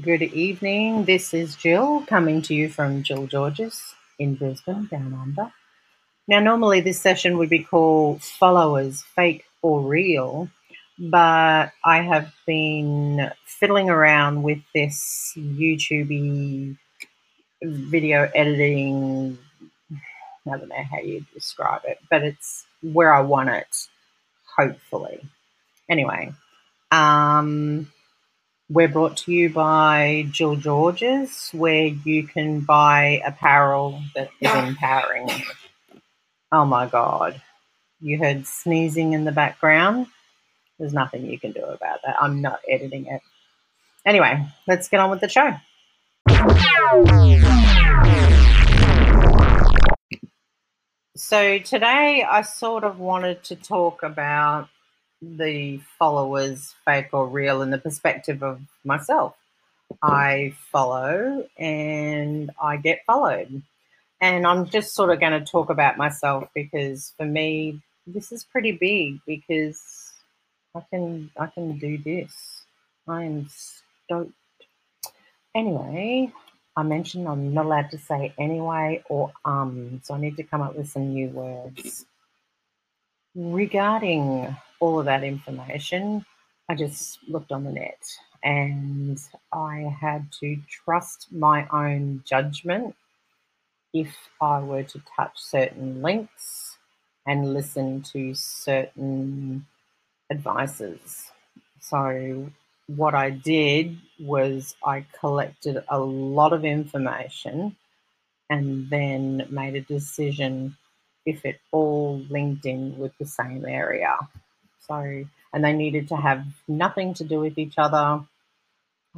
Good evening. This is Jill coming to you from Jill Georges in Brisbane, down under. Now, normally this session would be called Followers Fake or Real, but I have been fiddling around with this YouTube video editing. I don't know how you describe it, but it's where I want it, hopefully. Anyway, um, we're brought to you by Jill Georges, where you can buy apparel that is empowering. Oh my God. You heard sneezing in the background. There's nothing you can do about that. I'm not editing it. Anyway, let's get on with the show. So, today I sort of wanted to talk about the followers, fake or real, in the perspective of myself. I follow and I get followed. And I'm just sort of going to talk about myself because for me, this is pretty big because I can I can do this. I am stoked. Anyway, I mentioned I'm not allowed to say anyway or um, so I need to come up with some new words. Regarding all of that information, I just looked on the net and I had to trust my own judgment if I were to touch certain links and listen to certain advices. So, what I did was I collected a lot of information and then made a decision if it all linked in with the same area. So, and they needed to have nothing to do with each other.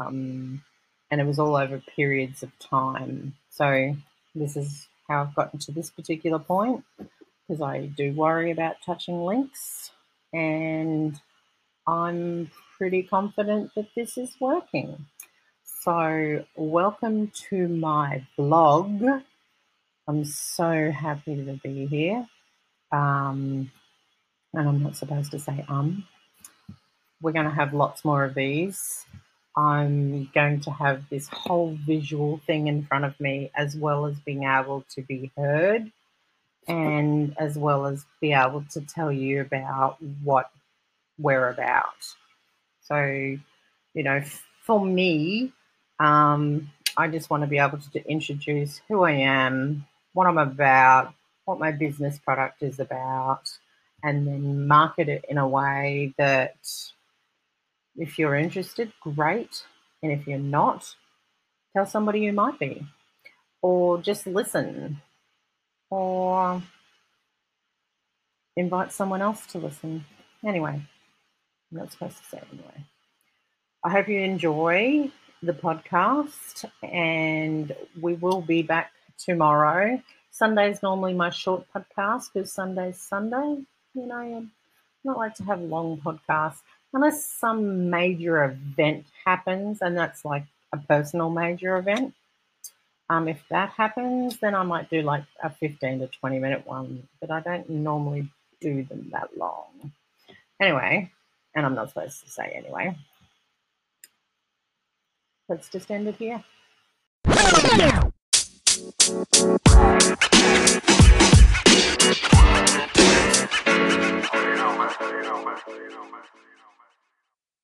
Um, and it was all over periods of time. So, this is how I've gotten to this particular point because I do worry about touching links. And I'm pretty confident that this is working. So, welcome to my blog. I'm so happy to be here. Um, and I'm not supposed to say um. We're going to have lots more of these. I'm going to have this whole visual thing in front of me, as well as being able to be heard, and as well as be able to tell you about what we're about. So, you know, for me, um, I just want to be able to introduce who I am, what I'm about, what my business product is about, and then market it in a way that if you're interested, great. And if you're not, tell somebody you might be. Or just listen. Or invite someone else to listen. Anyway, I'm not supposed to say anyway. I hope you enjoy the podcast and we will be back tomorrow. Sunday's normally my short podcast because Sunday's Sunday. You know, I'm not like to have long podcasts unless some major event happens, and that's like a personal major event. Um, if that happens, then I might do like a 15 to 20 minute one, but I don't normally do them that long. Anyway, and I'm not supposed to say anyway. Let's just end it here.